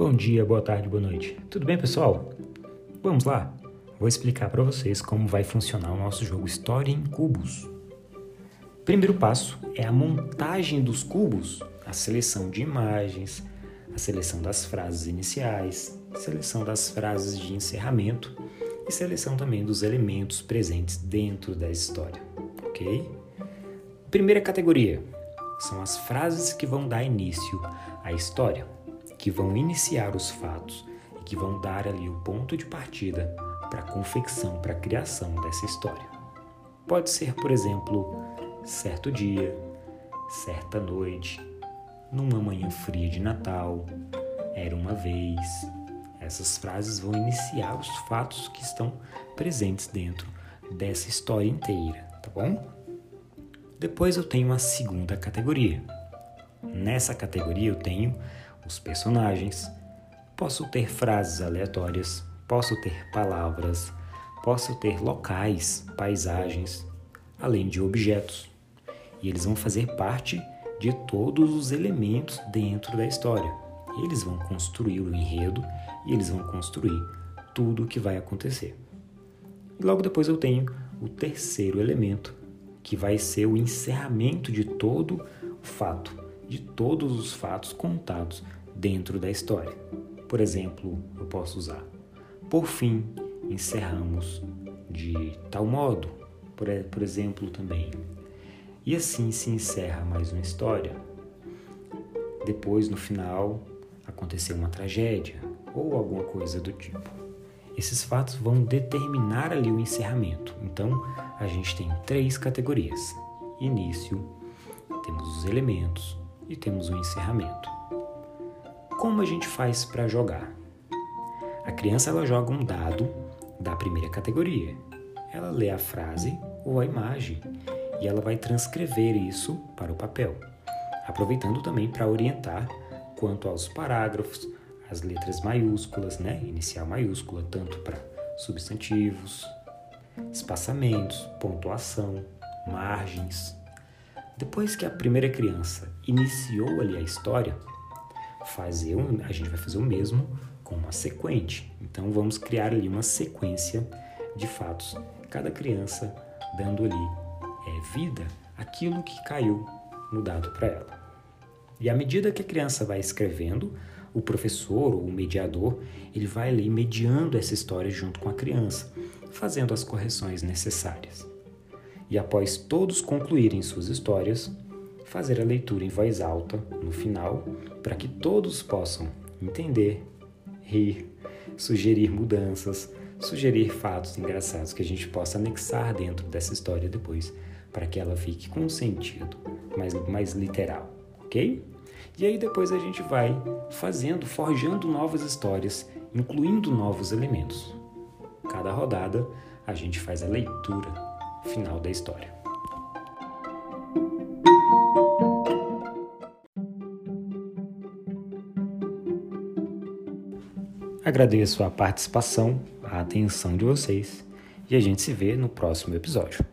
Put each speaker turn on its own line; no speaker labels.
Bom dia, boa tarde, boa noite. Tudo bem, pessoal? Vamos lá. Vou explicar para vocês como vai funcionar o nosso jogo História em Cubos. Primeiro passo é a montagem dos cubos, a seleção de imagens, a seleção das frases iniciais, seleção das frases de encerramento e seleção também dos elementos presentes dentro da história, ok? Primeira categoria são as frases que vão dar início à história que vão iniciar os fatos e que vão dar ali o ponto de partida para a confecção, para a criação dessa história. Pode ser, por exemplo, certo dia, certa noite, numa manhã fria de Natal, era uma vez. Essas frases vão iniciar os fatos que estão presentes dentro dessa história inteira, tá bom? Depois eu tenho a segunda categoria. Nessa categoria eu tenho os personagens, posso ter frases aleatórias, posso ter palavras, posso ter locais, paisagens, além de objetos. E eles vão fazer parte de todos os elementos dentro da história. Eles vão construir o enredo e eles vão construir tudo o que vai acontecer. E logo depois eu tenho o terceiro elemento, que vai ser o encerramento de todo o fato, de todos os fatos contados dentro da história. Por exemplo, eu posso usar por fim, encerramos de tal modo, por, por exemplo, também. E assim se encerra mais uma história. Depois, no final, aconteceu uma tragédia ou alguma coisa do tipo. Esses fatos vão determinar ali o encerramento. Então, a gente tem três categorias: início, temos os elementos e temos o encerramento. Como a gente faz para jogar? A criança ela joga um dado da primeira categoria. Ela lê a frase ou a imagem e ela vai transcrever isso para o papel, aproveitando também para orientar quanto aos parágrafos, as letras maiúsculas, né, inicial maiúscula, tanto para substantivos, espaçamentos, pontuação, margens. Depois que a primeira criança iniciou ali a história, fazer um, a gente vai fazer o mesmo com uma sequente. Então vamos criar ali uma sequência de fatos, cada criança dando ali é, vida aquilo que caiu no dado para ela. E à medida que a criança vai escrevendo, o professor ou o mediador, ele vai ali mediando essa história junto com a criança, fazendo as correções necessárias. E após todos concluírem suas histórias, fazer a leitura em voz alta no final, para que todos possam entender, rir, sugerir mudanças, sugerir fatos engraçados que a gente possa anexar dentro dessa história depois, para que ela fique com sentido mais, mais literal, ok? E aí depois a gente vai fazendo, forjando novas histórias, incluindo novos elementos. Cada rodada a gente faz a leitura final da história. Agradeço a participação, a atenção de vocês e a gente se vê no próximo episódio.